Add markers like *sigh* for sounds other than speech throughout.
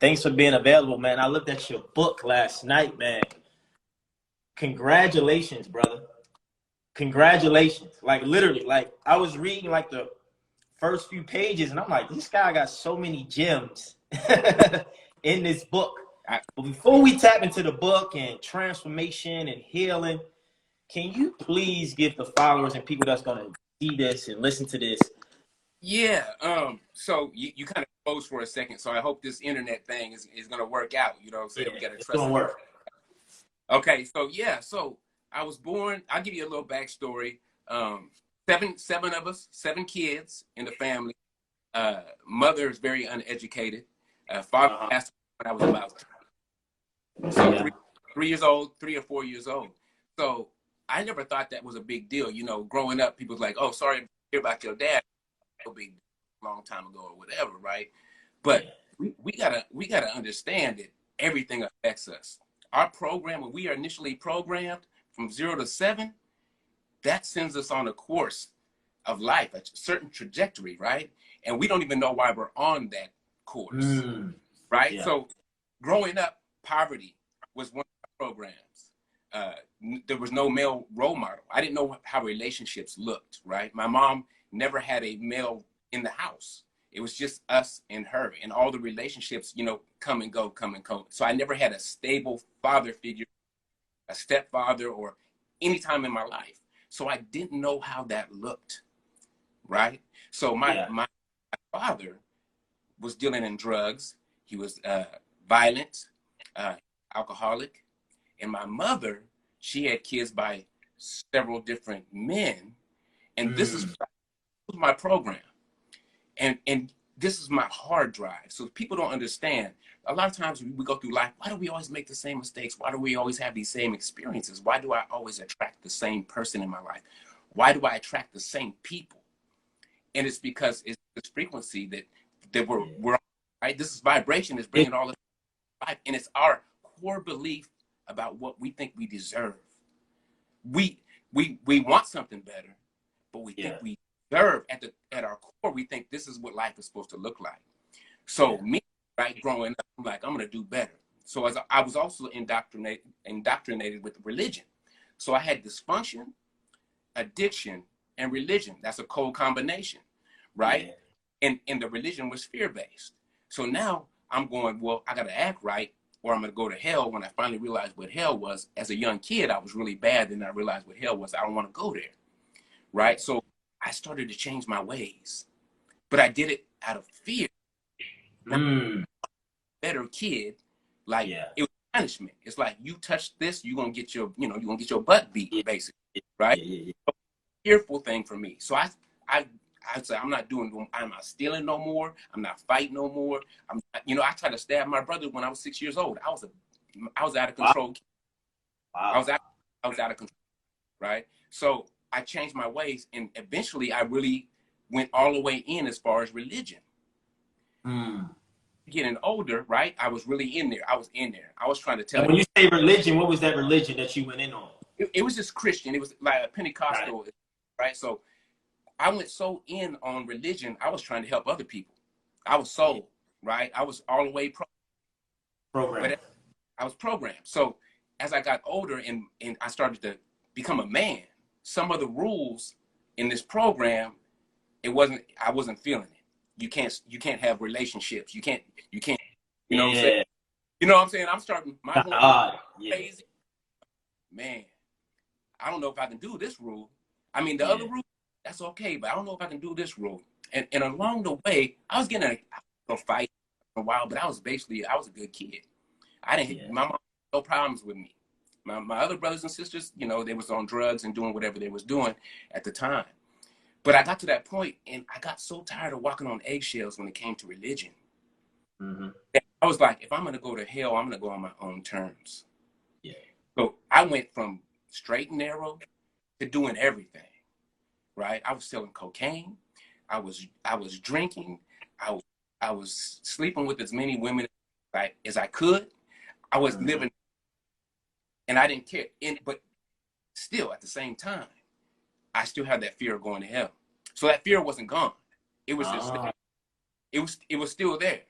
Thanks for being available, man. I looked at your book last night, man. Congratulations, brother. Congratulations. Like literally, like I was reading like the first few pages and I'm like, this guy got so many gems *laughs* in this book. But before we tap into the book and transformation and healing, can you please give the followers and people that's gonna see this and listen to this? Yeah. Um. So you, you kind of close for a second. So I hope this internet thing is, is gonna work out. You know what I'm saying? Yeah, we gotta it's trust. gonna work. Okay. So yeah. So I was born. I'll give you a little backstory. Um. Seven seven of us, seven kids in the family. Uh, mother is very uneducated. Uh, father Uh-huh. passed when I was about so Yeah. three, three years old, three or four years old. So I never thought that was a big deal. You know, growing up, people was like, "Oh, sorry to hear about your dad." No big long time ago or whatever, right? But we, we gotta we gotta understand that everything affects us. Our program, when we are initially programmed from zero to seven, that sends us on a course of life, a certain trajectory, right? And we don't even know why we're on that course Mm, right? Yeah. So, growing up, poverty was one of the programs. Uh, there was no male role model. I didn't know how relationships looked, right? My mom never had a male in the house. It was just us and her, and all the relationships, you know, come and go, come and go. So I never had a stable father figure, a stepfather, or any time in my life. So I didn't know how that looked, right? So my Yeah. my father was dealing in drugs. He was uh, violent, uh, alcoholic, and my mother, she had kids by several different men, and this is Mm. this my program, and and this is my hard drive. So people don't understand. A lot of times we go through life. Why do we always make the same mistakes? Why do we always have these same experiences? Why do I always attract the same person in my life? Why do I attract the same people? And it's because it's this frequency that that we're Yeah. we're right. This is vibration is bringing all of life, and it's our core belief about what we think we deserve. We we we want something better, but we Yeah. think we deserve at the at our core. We think this is what life is supposed to look like. So Yeah. me, right, growing up, I'm like I'm gonna do better. So as I, I was also indoctrinated indoctrinated with religion. So I had dysfunction, addiction, and religion. That's a cold combination, right? Yeah. and and the religion was fear based. So now I'm going, well, I gotta act right, or I'm gonna go to hell. When I finally realized what hell was, as a young kid, I was really bad. Then I realized what hell was. I don't want to go there, right? So I started to change my ways, but I did it out of fear. Mm, Better kid, like Yeah. it was punishment. It's like you touch this, you're gonna get your, you know, you're gonna get your butt beat, Yeah. basically, right? yeah, fearful thing for me. So I, I, I say I'm not doing. I'm not stealing no more. I'm not fighting no more. I'm, you know, I tried to stab my brother when I was six years old. I was a, I was out of Wow. control. Wow. I was out, I was out of control, right? So I changed my ways, and eventually I really went all the way in as far as religion. Mm. Getting older, right? I was really in there. I was in there. I was trying to tell And when you say religion, what was that religion that you went in on? it, it was just Christian. It was like a Pentecostal, right. So I went so in on religion, I was trying to help other people. I was sold, right? I was all the way pro. Program. I was programmed. So as I got older and and I started to become a man, some of the rules in this program, it wasn't. I wasn't feeling it. You can't. You can't have relationships. You can't. You can't. You know what I'm saying? yeah. You know what I'm saying? I'm starting my whole *laughs* God. Ah, yeah. crazy. Man, I don't know if I can do this rule. I mean, the Yeah. other rule, that's okay, but I don't know if I can do this rule. And and along the way, I was getting a, a fight for a while, but I was basically I was a good kid. I didn't. Yeah. My mom had no problems with me. My my other brothers and sisters, you know, they was on drugs and doing whatever they was doing at the time. But I got to that point, and I got so tired of walking on eggshells when it came to religion. hmm I was like, if I'm gonna go to hell, I'm gonna go on my own terms. Yeah. So I went from straight and narrow to doing everything. Right? I was selling cocaine. I was I was drinking. I was I was sleeping with as many women like as I could. I was Mhm. living, and I didn't care. And but still, at the same time, I still had that fear of going to hell. So that fear wasn't gone. It was just Ah. it was it was still there.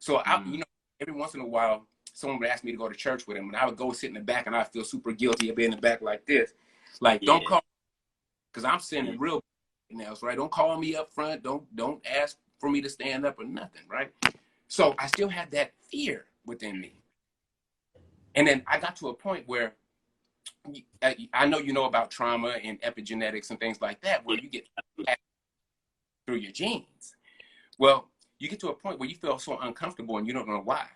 So I, Mm. you know, every once in a while, someone would ask me to go to church with him, and I would go sit in the back, and I feel super guilty of being in the back like this. Like, don't Yeah. call, because I'm sending real emails, right? Don't call me up front. Don't don't ask for me to stand up or nothing, right? So I still had that fear within me, and then I got to a point where I I know you know about trauma and epigenetics and things like that, where you get through your genes. Well, you get to a point where you feel so uncomfortable and you don't know why.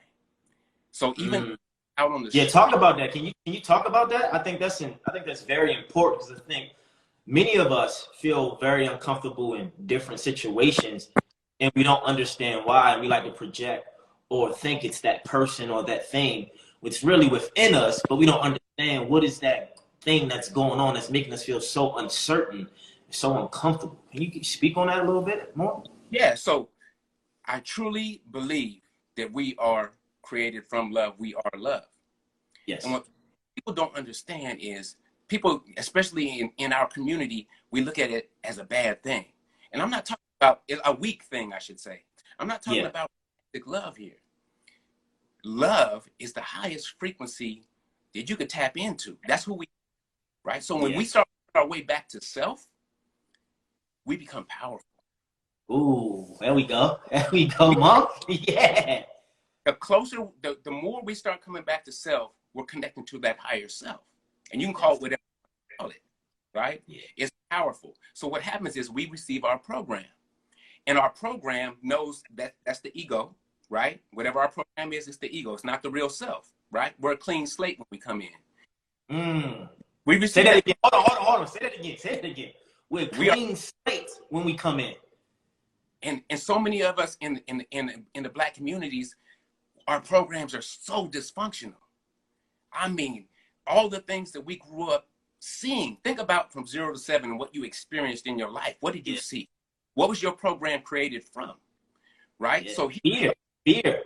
So even Mm. out on the Yeah, street- talk about that. Can you can you talk about that? I think that's in, I think that's very important because I think many of us feel very uncomfortable in different situations and we don't understand why and we like to project or think it's that person or that thing which really within us but we don't understand what is that thing that's going on that's making us feel so uncertain so uncomfortable can you speak on that a little bit more Yeah, so I truly believe that we are created from love. We are love. yes And what people don't understand is people, especially in, in our community, we look at it as a bad thing. And I'm not talking about a weak thing, I should say. I'm not talking Yeah. about love here. Love is the highest frequency that you could tap into. That's who we, right? So when Yeah. we start our way back to self, we become powerful. Ooh, there we go *laughs* there we go monk *laughs* yeah the closer, the, the more we start coming back to self, we're connecting to that higher self. And you can call it whatever you call it, right? Yeah. It's powerful. So what happens is we receive our program. And our program knows that that's the ego, right? Whatever our program is, it's the ego. It's not the real self, right? We're a clean slate when we come in. mm. We Say receive that that. again. Hold on, hold on, hold on. Say that again. Say that again. We're We are- clean slate when we come in. And, and so many of us in, in, in, in the black communities, our programs are so dysfunctional. I mean, all the things that we grew up seeing. Think about from zero to seven and what you experienced in your life. What did you Yeah. see? What was your program created from? Right? Yeah. So here, Fear,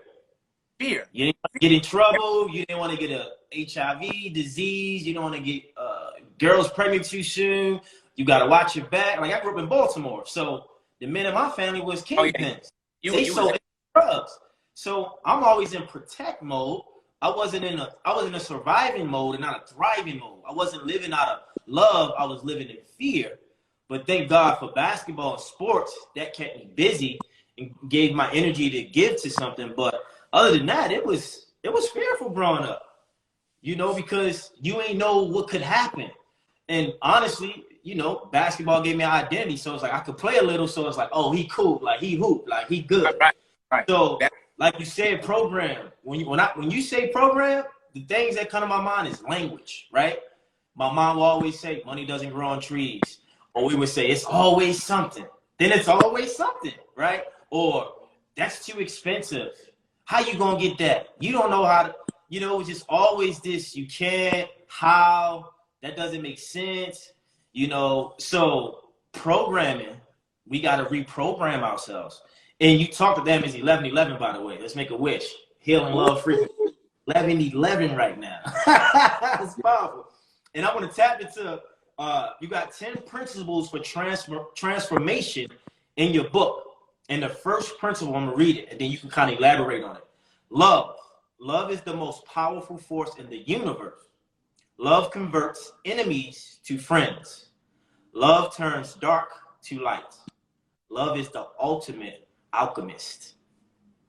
fear. You didn't want to get in trouble. You didn't want to get a HIV disease. You don't want to get uh, girls pregnant too soon. You got to watch your back. Like I grew up in Baltimore, so the men in my family was Oh, yeah. kingpins. You, they you sold drugs. So I'm always in protect mode. I wasn't in a I was in a surviving mode and not a thriving mode. I wasn't living out of love. I was living in fear. But thank God for basketball and sports that kept me busy and gave my energy to give to something. But other than that, it was it was fearful growing up. You know, because you ain't know what could happen. And honestly, you know, basketball gave me an identity. So it's like I could play a little. So it's like, oh, he cool, like he hoop, like he good. right, right. So, That- like you said, program. When you when I when you say program, the things that come to my mind is language, right? My mom will always say, "Money doesn't grow on trees," or we would say, "It's always something." Then it's always something, right? Or that's too expensive. How you gonna get that? You don't know how to. You know, it's just always this. You can't. How? That doesn't make sense. You know. So programming, we got to reprogram ourselves. And you talk to them as 11 11, by the way. Let's make a wish. Healing love frequency. 11 11 right now. *laughs* it's powerful. And I want to tap into uh, you got 10 principles for transfer, transformation in your book. And the first principle, I'm to read it, and then you can kind of elaborate on it. Love. Love is the most powerful force in the universe. Love converts enemies to friends. Love turns dark to light. Love is the ultimate alchemist.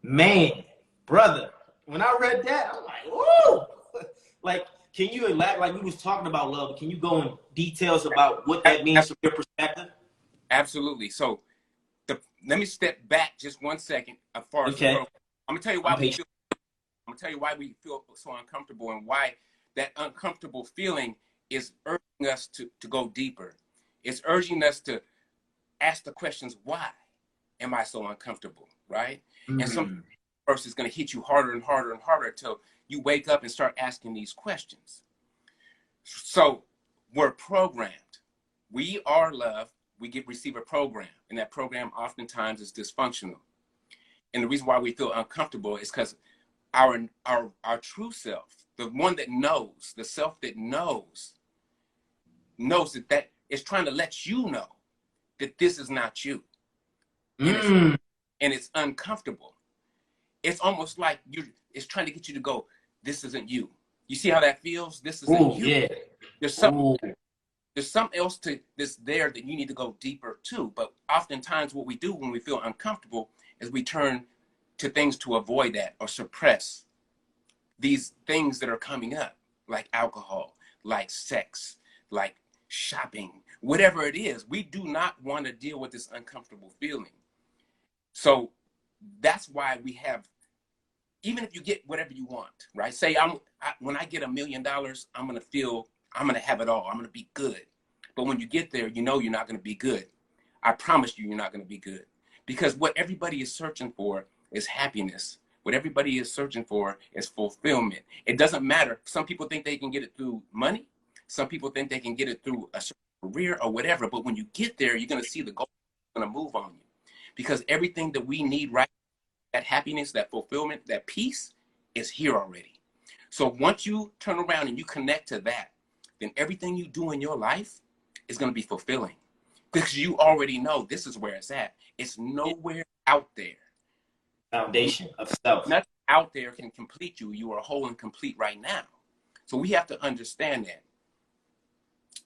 Man, brother, when I read that, I'm like, whoa! *laughs* like, can you elaborate? Like we was talking about love. Can you go in details about what that means from your perspective? Absolutely. So let me step back just one second as far as Okay. I'm gonna tell you why I'm we feel, I'm gonna tell you why we feel so uncomfortable and why that uncomfortable feeling is urging us to, to go deeper. It's urging us to ask the questions, why am I so uncomfortable? Right? And some- Mm. First is gonna hit you harder and harder and harder until you wake up and start asking these questions. So we're programmed. We are love. We get receive a program, and that program oftentimes is dysfunctional. And the reason why we feel uncomfortable is because our our our true self, the one that knows, the self that knows, knows that that is trying to let you know that this is not you, Mm. and it's uncomfortable. It's almost like you. It's trying to get you to go, this isn't you. You see how that feels? This isn't Ooh, you. yeah. There's something Ooh. There's something else to this there that you need to go deeper to. But oftentimes what we do when we feel uncomfortable is we turn to things to avoid that or suppress these things that are coming up, like alcohol, like sex, like shopping, whatever it is. We do not want to deal with this uncomfortable feeling. So that's why we have even if you get whatever you want, right? Say I'm I, when I get a million dollars, I'm gonna feel I'm gonna have it all. I'm gonna be good. But when you get there, you know you're not gonna be good. I promise you, you're not gonna be good because what everybody is searching for is happiness. What everybody is searching for is fulfillment. It doesn't matter. Some people think they can get it through money. Some people think they can get it through a career or whatever. But when you get there, you're gonna see the goal is gonna move on you because everything that we need right that happiness, that fulfillment, that peace is here already. So once you turn around and you connect to that, then everything you do in your life is going to be fulfilling because you already know this is where it's at. It's nowhere out there. Foundation of self. Nothing out there can complete you. You are whole and complete right now. So we have to understand that.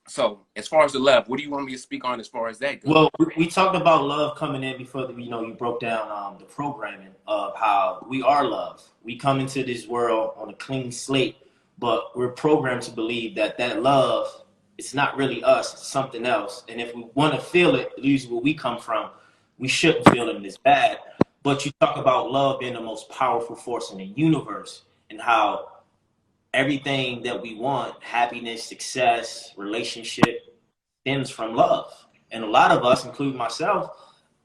So as far as the love, what do you want me to speak on as far as that goes? Well, we, we talked about love coming in before the, you know you broke down um, the programming of how we are love. We come into this world on a clean slate, but we're programmed to believe that that love it's not really us, it's something else. And if we want to feel it, least where we come from, we shouldn't feel it it's bad. But you talk about love being the most powerful force in the universe and how everything that we want, happiness, success, relationship, stems from love. And a lot of us, including myself,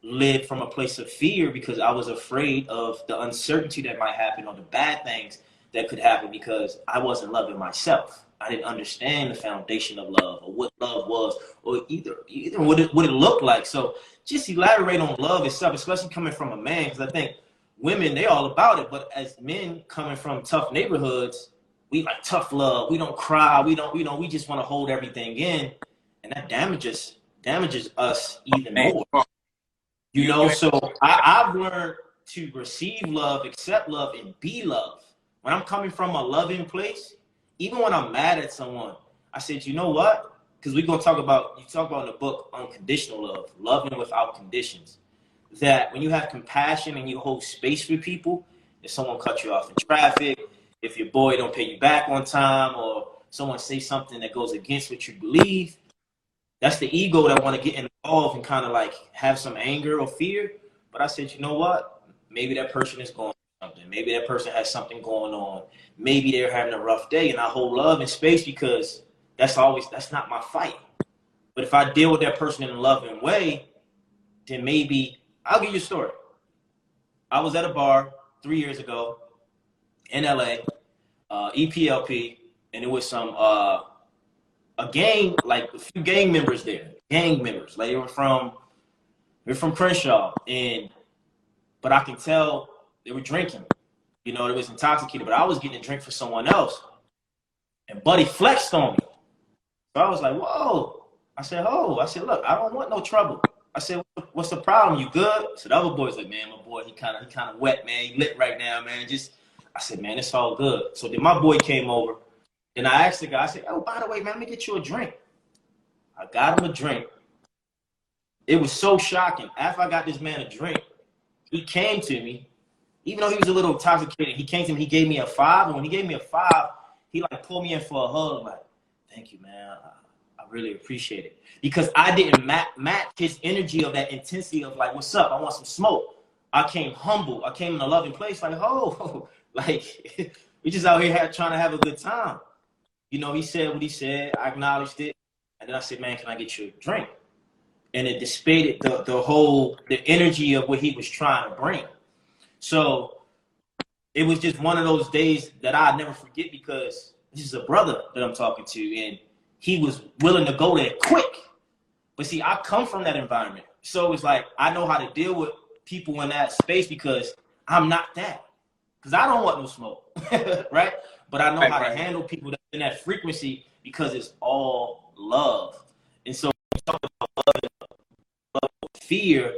lived from a place of fear because I was afraid of the uncertainty that might happen or the bad things that could happen because I wasn't loving myself. I didn't understand the foundation of love or what love was or either either what it what it looked like. So just elaborate on love itself, especially coming from a man, because I think women they all about it, but as men coming from tough neighborhoods, we like tough love. We don't cry. We don't, you know, we just want to hold everything in, and that damages damages us even more. You know, so I, I've learned to receive love, accept love, and be loved. When I'm coming from a loving place, even when I'm mad at someone, I said, you know what? Because we're gonna talk about you talk about in the book unconditional love, loving without conditions. That when you have compassion and you hold space for people, if someone cuts you off in traffic, if your boy don't pay you back on time, or someone say something that goes against what you believe, that's the ego that want to get involved and kind of like have some anger or fear. But I said, you know what? Maybe that person is going something. Maybe that person has something going on. Maybe they're having a rough day, and I hold love and space because that's always that's not my fight. But if I deal with that person in a loving way, then maybe I'll give you a story. I was at a bar three years ago in LA, uh, EPLP, and it was some uh, a gang, like a few gang members there, gang members. Like they were from they were from Crenshaw, and but I can tell they were drinking. You know, they was intoxicated, but I was getting a drink for someone else. And Buddy flexed on me. So I was like, whoa. I said, oh, I said, look, I don't want no trouble. I said, what's the problem? You good? So the other boy's like, man, my boy, he kind of he kind of wet, man. He lit right now, man. Just I said, man, it's all good. So then my boy came over, and I asked the guy, I said, oh, by the way, man, let me get you a drink. I got him a drink. It was so shocking. After I got this man a drink, he came to me, even though he was a little intoxicated. He came to me, he gave me a five, and when he gave me a five, he like pulled me in for a hug, like, thank you, man. I, I really appreciate it because I didn't ma- match his energy of that intensity of like, what's up? I want some smoke. I came humble. I came in a loving place, like, oh, *laughs* like *laughs* we just out here had, trying to have a good time. You know, he said what he said. I acknowledged it, and then I said, man, can I get you a drink? And it dissipated the the whole the energy of what he was trying to bring. So it was just one of those days that I'll never forget because this is a brother that I'm talking to, and he was willing to go there quick. But see, I come from that environment. So it's like I know how to deal with people in that space because I'm not that. Because I don't want no smoke. *laughs* right? But I know Right, how right. to handle people that in that frequency because it's all love. And so when you talk about love love fear,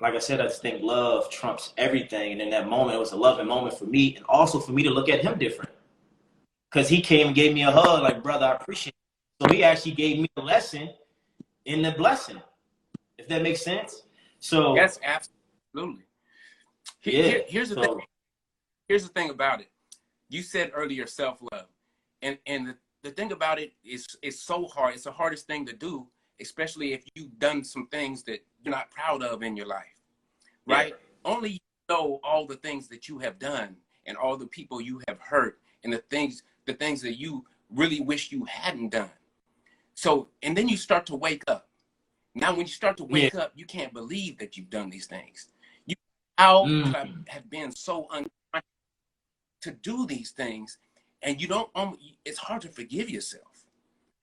like I said, I just think love trumps everything. And in that moment, it was a loving moment for me, and also for me to look at him different. Because he came and gave me a hug, like brother, I appreciate. It. So he actually gave me a lesson in the blessing, if that makes sense. So yes, absolutely. Yeah. Here, here's the so, thing. Here's the thing about it. You said earlier self love, and and the, the thing about it is it's so hard. It's the hardest thing to do, especially if you've done some things that you're not proud of in your life, right? Yeah. Only you know all the things that you have done and all the people you have hurt and the things the things that you really wish you hadn't done. So, and then you start to wake up. Now, when you start to wake yeah. up, you can't believe that you've done these things. You how mm. have been so unconscious to do these things, and you don't. Um, it's hard to forgive yourself,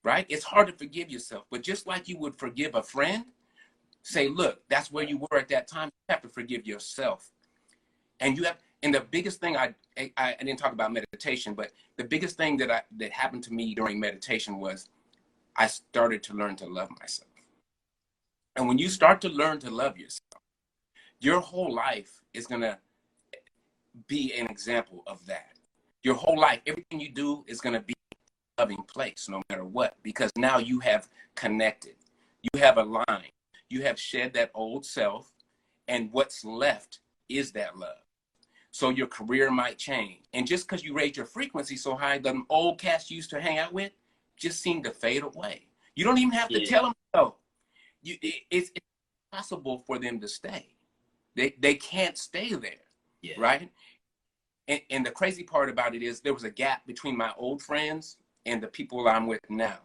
right? It's hard to forgive yourself. But just like you would forgive a friend, say, "Look, that's where you were at that time." You have to forgive yourself, and you have. And the biggest thing I, I I didn't talk about meditation, but the biggest thing that I that happened to me during meditation was I started to learn to love myself. And when you start to learn to love yourself, your whole life is going to be an example of that. Your whole life, everything you do is going to be loving place no matter what, because now you have connected. You have aligned. You have shed that old self, and what's left is that love. So your career might change. And just because you raise your frequency so high, the old cats you used to hang out with, just seem to fade away. You don't even have to yeah. tell them so. You, it, it's, it's possible for them to stay. They they can't stay there, yeah. right? And, and the crazy part about it is there was a gap between my old friends and the people I'm with now,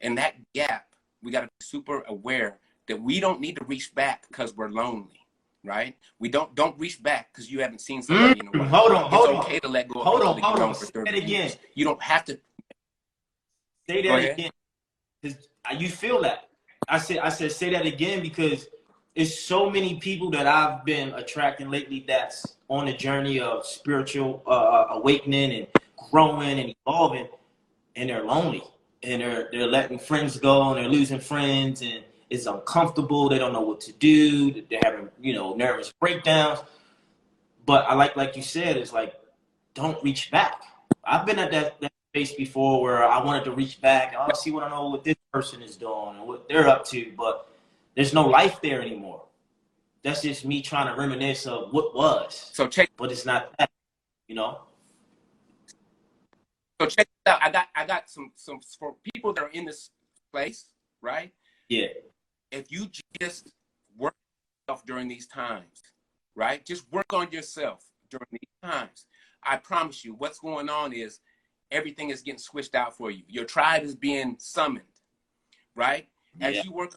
and that gap we got to be super aware that we don't need to reach back because we're lonely right? We don't don't reach back because you haven't seen somebody mm, in a while. Hold on, hold it's on. okay to let go. Hold on, hold on. Say it again. Years. You don't have to Say that again. Cause you feel that. I said I said say that again because it's so many people that I've been attracting lately that's on the journey of spiritual uh, uh, awakening and growing and evolving, and they're lonely and they're they're letting friends go and they're losing friends and it's uncomfortable. They don't know what to do. They're having you know nervous breakdowns. But I like like you said, it's like don't reach back. I've been at that, that space before where I wanted to reach back and oh, see what I know what this person is doing and what they're up to, but there's no life there anymore. That's just me trying to reminisce of what was. So check, but it's not that, you know. So check. I got I got some some for people that are in this place, right? Yeah. If you just work yourself during these times, right? Just work on yourself during these times. I promise you, what's going on is everything is getting switched out for you. Your tribe is being summoned, right? As yeah. you work,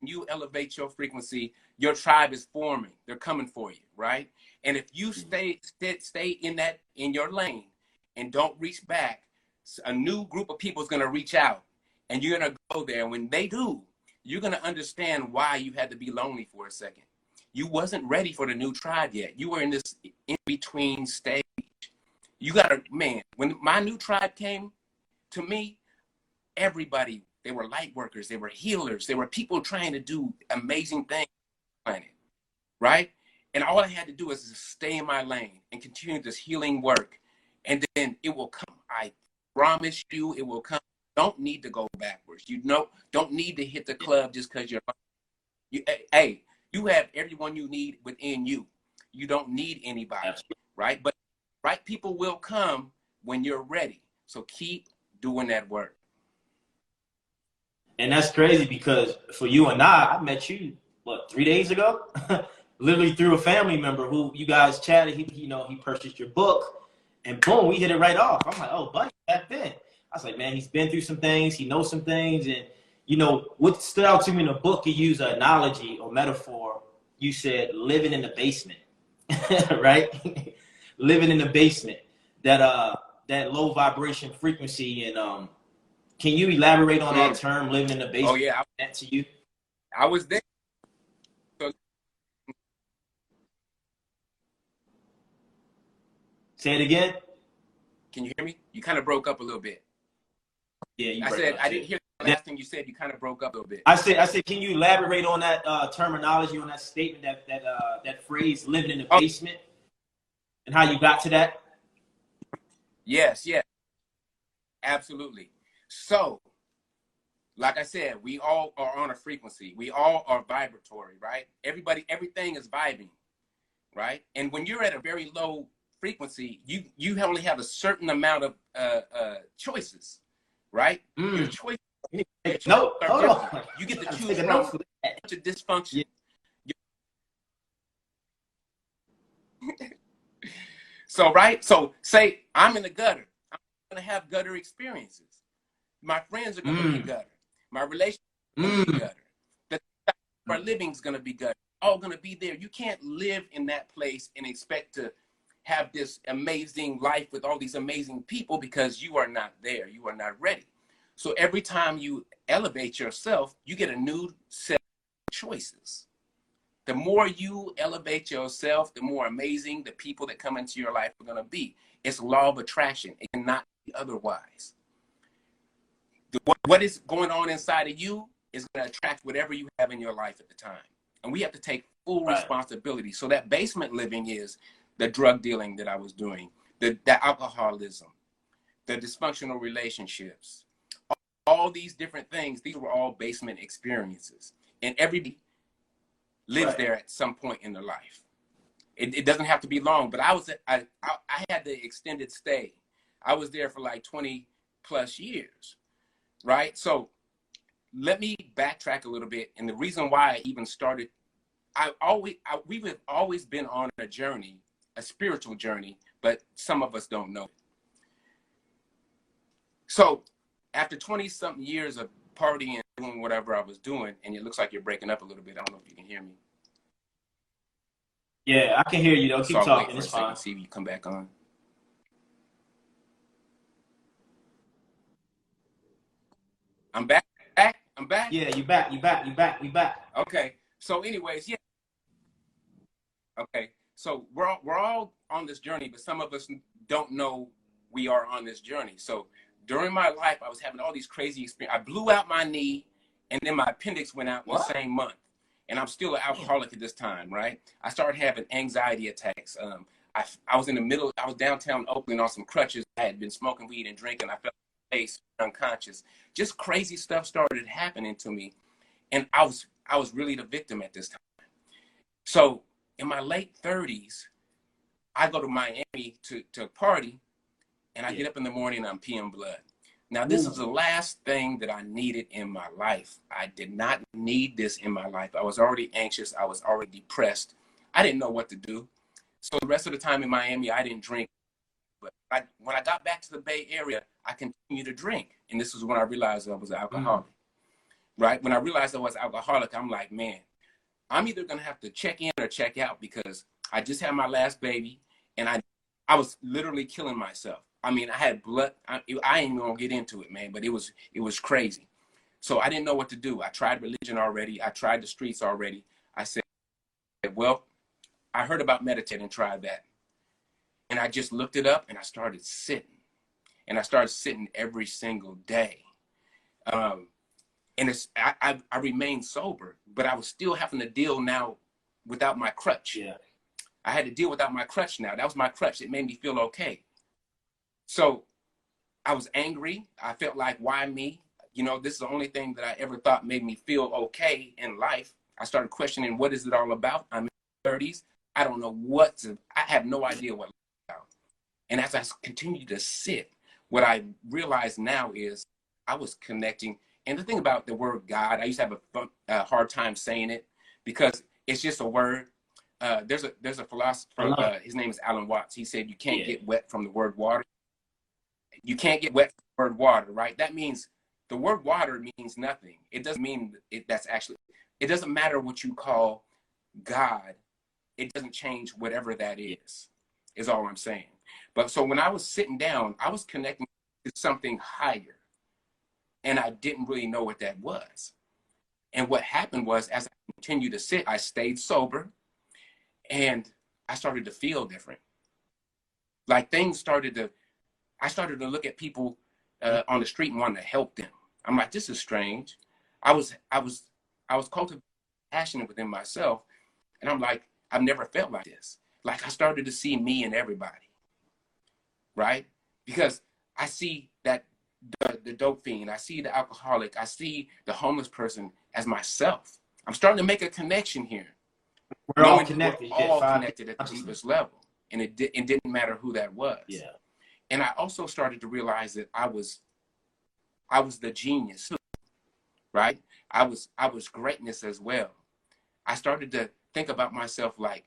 you elevate your frequency. Your tribe is forming. They're coming for you, right? And if you stay stay, stay in that in your lane and don't reach back, a new group of people is going to reach out, and you're going to go there. And when they do, you're going to understand why you had to be lonely for a second. You wasn't ready for the new tribe yet. You were in this in between stage you got to, man, when my new tribe came to me, everybody, they were light workers, they were healers, they were people trying to do amazing things planet, right? And all I had to do was just stay in my lane and continue this healing work. And then it will come. Promise you it will come. Don't need to go backwards. You know, don't need to hit the club just because you're you eh, hey, you have everyone you need within you. You don't need anybody, right? But right people will come when you're ready. So keep doing that work. And that's crazy because for you and I, I met you what three days ago, *laughs* literally through a family member who you guys chatted. He, you know, he purchased your book, and boom, we hit it right off. I'm like, oh, buddy, back then. I was like, man, he's been through some things. He knows some things, and you know what stood out to me in the book. You use an analogy or metaphor. You said living in the basement, *laughs* right? *laughs* living in the basement, that uh that low vibration frequency and um can you elaborate on that term living in the basement? Oh yeah, I, that to you. I was there. Say it again. Can you hear me? You kind of broke up a little bit. Yeah, I said I didn't hear the last thing you said, you kind of broke up a little bit. I said, I said, can you elaborate on that uh, terminology, on that statement, that that uh, that phrase, living in the Oh. basement, and how you got to that? Yes, yes. Absolutely. So, like I said, we all are on a frequency. We all are vibratory, right? Everybody, everything is vibing, right? And when you're at a very low frequency, you you only have a certain amount of uh, uh, choices, right? Your Mm. choices *laughs* No, hold on. You get to choose from note a for bunch of dysfunction. *laughs* So, right? So, say I'm in the gutter. I'm going to have gutter experiences. My friends are going to be Mm. gutter. My relationship to be Mm. gutter. The our living's going to be gutter. All going to be there. You can't live in that place and expect to have this amazing life with all these amazing people because you are not there. You are not ready. So every time you elevate yourself, you get a new set of choices. The more you elevate yourself, the more amazing the people that come into your life are going to be. It's law of attraction. It cannot be otherwise. The- what- what is going on inside of you is going to attract whatever you have in your life at the time. And we have to take full Right. responsibility. So that basement living is the drug dealing that I was doing, the, the alcoholism, the dysfunctional relationships, all, all these different things. These were all basement experiences. And everybody lives Right. there at some point in their life. It, it doesn't have to be long, but I was I, I I had the extended stay. I was there for like 20 plus years, right? So let me backtrack a little bit. And the reason why I even started, I always I, we've always been on a journey, a spiritual journey, but some of us don't know. So after 20 something years of partying and doing whatever I was doing, and it looks like you're breaking up a little bit. I don't know if you can hear me. Yeah, I can hear you though. Keep so talking. It's fine. see if you come back on. I'm back. Back. I'm back. Yeah, you back. You back. You back. We back. Okay. So, anyways, yeah. Okay. So we're all, we're all on this journey, but some of us don't know we are on this journey. So during my life, I was having all these crazy experiences. I blew out my knee, and then my appendix went out What? the same month. And I'm still an alcoholic at this time, right? I started having anxiety attacks. Um, I, I was in the middle. I was downtown Oakland on some crutches. I had been smoking weed and drinking. I felt face unconscious. Just crazy stuff started happening to me, and I was I was really the victim at this time. So in my late 30s, I go to Miami to to party, and I Yeah. get up in the morning and I'm peeing blood. Now this Ooh. is the last thing that I needed in my life. I did not need this in my life. I was already anxious. I was already depressed. I didn't know what to do. So the rest of the time in Miami, I didn't drink. But I, when I got back to the Bay Area, I continued to drink. And this is when I realized I was an alcoholic. Mm. Right? When I realized I was alcoholic, I'm like, man, I'm either gonna have to check in or check out because I just had my last baby and I I was literally killing myself. I mean, I had blood. I, I ain't gonna get into it, man, but it was it was crazy. So I didn't know what to do. I tried religion already. I tried the streets already. I said, well, I heard about meditating and tried that. And I just looked it up and I started sitting. And I started sitting every single day. Um, and it's I, I, I remained sober, but I was still having to deal now without my crutch. Yeah. I had to deal without my crutch now. That was my crutch. It made me feel okay. So I was angry. I felt like, why me? You know, this is the only thing that I ever thought made me feel okay in life. I started questioning what is it all about? I'm in my 30s. I don't know what to, I have no idea what about. And as I continued to sit, what I realized now is I was connecting. And the thing about the word God, I used to have a, a hard time saying it because it's just a word. Uh, there's a there's a philosopher. Uh, his name is Alan Watts. He said you can't Yeah. get wet from the word water. You can't get wet from the word water, right? That means the word water means nothing. It doesn't mean it, that's actually. It doesn't matter what you call God. It doesn't change whatever that is. Is all I'm saying. But so when I was sitting down, I was connecting to something higher, and I didn't really know what that was. And what happened was, as I continued to sit, I stayed sober, and I started to feel different. Like things started to, I started to look at people uh, on the street and wanted to help them. I'm like, this is strange. I was, I was, I was cultivating passionate within myself, and I'm like, I've never felt like this. Like I started to see me and everybody, right? Because I see the, the dope fiend, I see the alcoholic, I see the homeless person as myself. I'm starting to make a connection here. We're all connected. We're all connected at the deepest level, and it, di- it didn't matter who that was. Yeah. And I also started to realize that I was, I was the genius, right? I was, I was greatness as well. I started to think about myself like,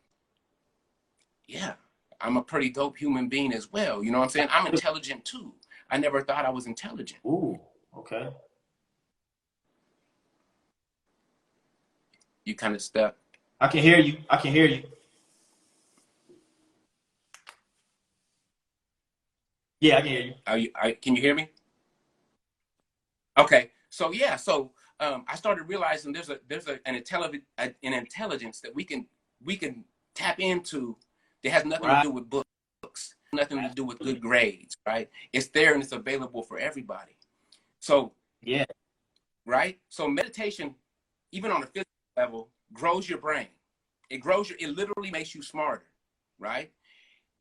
yeah, I'm a pretty dope human being as well. You know what I'm saying? I'm intelligent too. I never thought I was intelligent. Ooh. Okay. You kind of stuck. I can hear you. I can hear you. Yeah, I can hear you. Are you, are, can you hear me? Okay. So yeah, so um, I started realizing there's a there's a, an intelligent an intelligence that we can we can tap into that has nothing Right. to do with books, nothing to do with good grades, right? It's there and it's available for everybody. So Yeah. right? So meditation, even on a physical level, grows your brain. It grows your, it literally makes you smarter, right?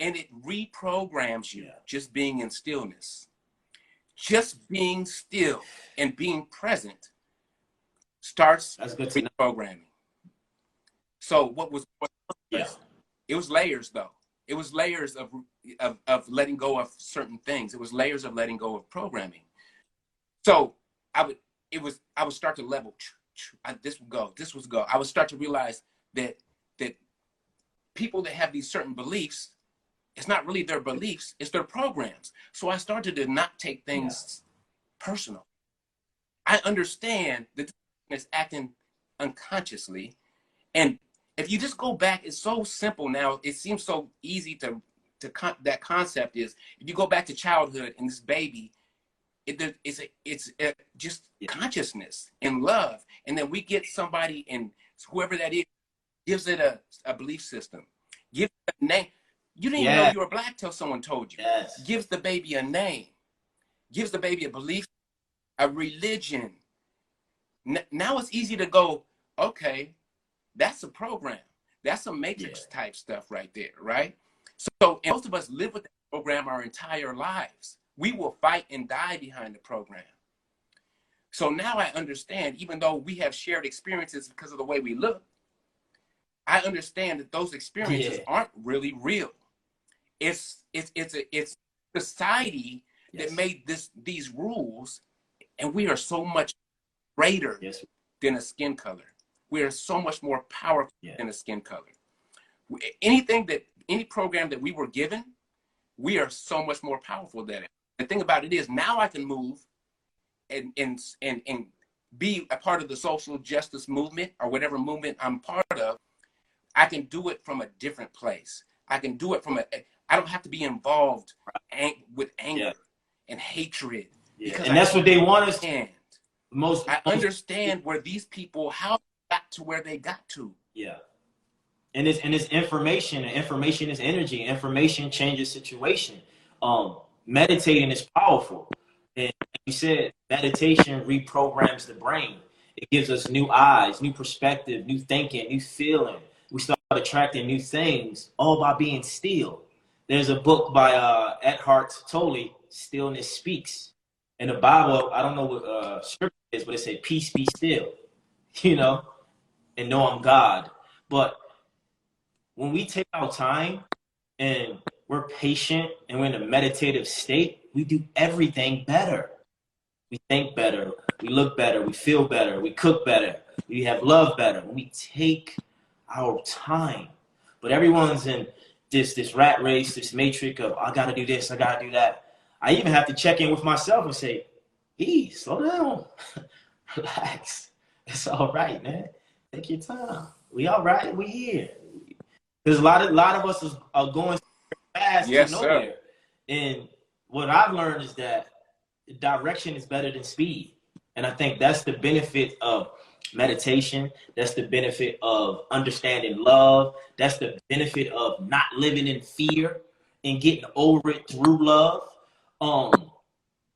And it reprograms you Yeah. just being in stillness. Just being still and being present starts That's good reprogramming. So what was Yeah. it was layers though. It was layers of, of of letting go of certain things. It was layers of letting go of programming. So I would it was I would start to level. I, this would go. This would go. I would start to realize that that people that have these certain beliefs, it's not really their beliefs. It's their programs. So I started to not take things personal. I understand that this is acting unconsciously, and if you just go back, it's so simple now. It seems so easy to to con- that concept is if you go back to childhood and this baby, it it's a, it's a, just Yeah. consciousness and love, and then we get somebody and whoever that is gives it a, a belief system, gives it a name. You didn't even know you were black till someone told you. Yes. Gives the baby a name, gives the baby a belief, a religion. N- now it's easy to go, okay, that's a program. That's a matrix type stuff right there, right? So most of us live with that program our entire lives. We will fight and die behind the program. So now I understand, even though we have shared experiences because of the way we look, I understand that those experiences Yeah. aren't really real. It's it's it's a, it's society Yes. that made this these rules, and we are so much greater Yes. than a skin color. We are so much more powerful Yeah. than a skin color. Anything that any program that we were given, we are so much more powerful than it. The thing about it is now I can move and and and and be a part of the social justice movement or whatever movement I'm part of. I can do it from a different place. I can do it from a. I don't have to be involved ang- with anger Yeah. and hatred. Yeah. Because And that's what they want us to. And Most. I understand where these people how got to where they got to. Yeah. And it's and it's information. And information is energy. Information changes situation. Um, meditating is powerful. And you said meditation reprograms the brain. It gives us new eyes, new perspective, new thinking, new feeling. We start attracting new things all by being still. There's a book by uh, Eckhart Tolle, Stillness Speaks. In the Bible, I don't know what uh, scripture is, but it said, "Peace be still," *laughs* you know, and know I'm God. But when we take our time and we're patient and we're in a meditative state, we do everything better. We think better, we look better, we feel better, we cook better, we have love better. We take our time. But everyone's in this this rat race, this matrix of I gotta do this, I gotta do that. I even have to check in with myself and say, "Hey, slow down, *laughs* relax. It's all right, man. Take your time. We all right. We here. There's a lot of a lot of us is, are going fast Yes, to sir. And what I've learned is that direction is better than speed. And I think that's the benefit of meditation. That's the benefit of understanding love. That's the benefit of not living in fear and getting over it through love. Um,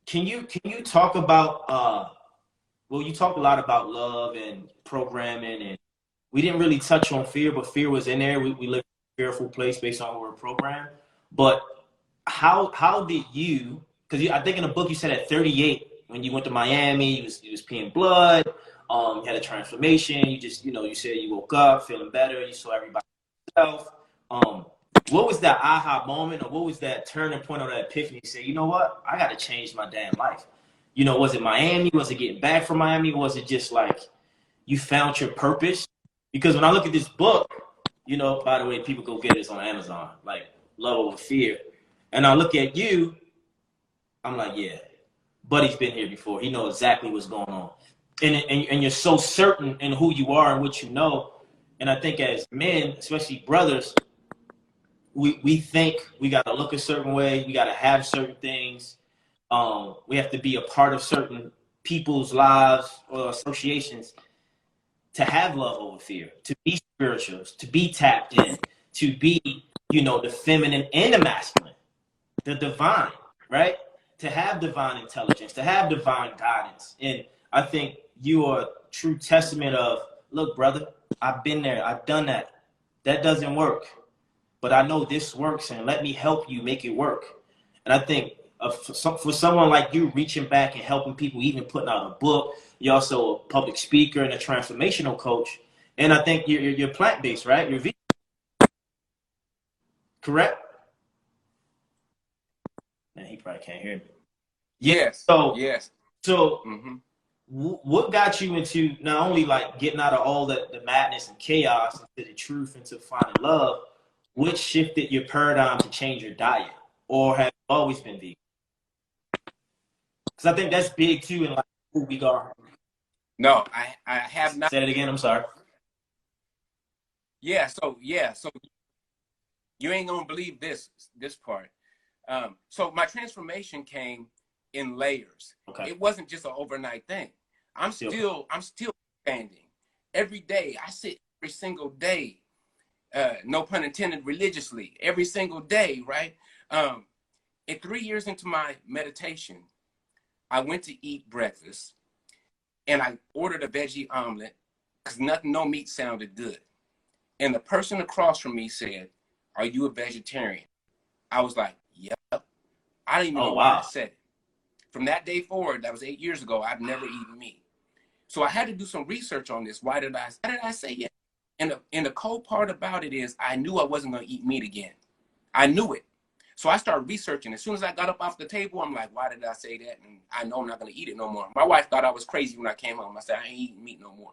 can you can you talk about uh, well, you talk a lot about love and programming, and we didn't really touch on fear, but fear was in there. We, we live in a fearful place based on our program. But how how did you? Because I think in the book you said at 38 when you went to Miami, you was you was peeing blood. Um, you had a transformation. You just you know you said you woke up feeling better. You saw everybody yourself. Um, what was that aha moment, or what was that turning point or that epiphany? You say, you know what, I got to change my damn life. You know, was it Miami? Was it getting back from Miami? Was it just like you found your purpose? Because when I look at this book, you know, by the way, people go get this on Amazon, like Love Over Fear. And I look at you, I'm like, yeah, Buddy's been here before. He knows exactly what's going on. And, and, and you're so certain in who you are and what you know. And I think as men, especially brothers, we, we think we got to look a certain way. We got to have certain things. Um, we have to be a part of certain people's lives or associations to have love over fear, to be spirituals, to be tapped in, to be, you know, the feminine and the masculine, the divine, right? To have divine intelligence, to have divine guidance. And I think you are a true testament of, look, brother, I've been there, I've done that. That doesn't work. But I know this works and let me help you make it work. And I think uh, for, some, for someone like you reaching back and helping people, even putting out a book, you're also a public speaker and a transformational coach. And I think you're, you're plant based, right? You're vegan. Correct? Man, he probably can't hear me. Yes. So, yes. So, hmm wh- what got you into not only like getting out of all the, the madness and chaos into the truth into finding love? What shifted your paradigm to change your diet, or have you always been vegan? Because I think that's big too in like who we are. No, I I have not. Say it again. I'm sorry. Yeah. So yeah. So you ain't gonna believe this this part. Um, so my transformation came in layers. Okay. It wasn't just an overnight thing. I'm Still. still I'm still standing every day. I sit every single day. Uh, no pun intended, religiously every single day, right? Um, and three years into my meditation, I went to eat breakfast, and I ordered a veggie omelet because nothing, no meat sounded good. And the person across from me said, "Are you a vegetarian?" I was like, "Yep." I didn't even Oh, know why. I said it. From that day forward, that was eight years ago. I've never eaten meat, so I had to do some research on this. Why did I? Why did I say yes? And the and the cold part about it is, I knew I wasn't going to eat meat again. I knew it. So I started researching. As soon as I got up off the table, I'm like, why did I say that? And I know I'm not going to eat it no more. My wife thought I was crazy when I came home. I said, I ain't eating meat no more.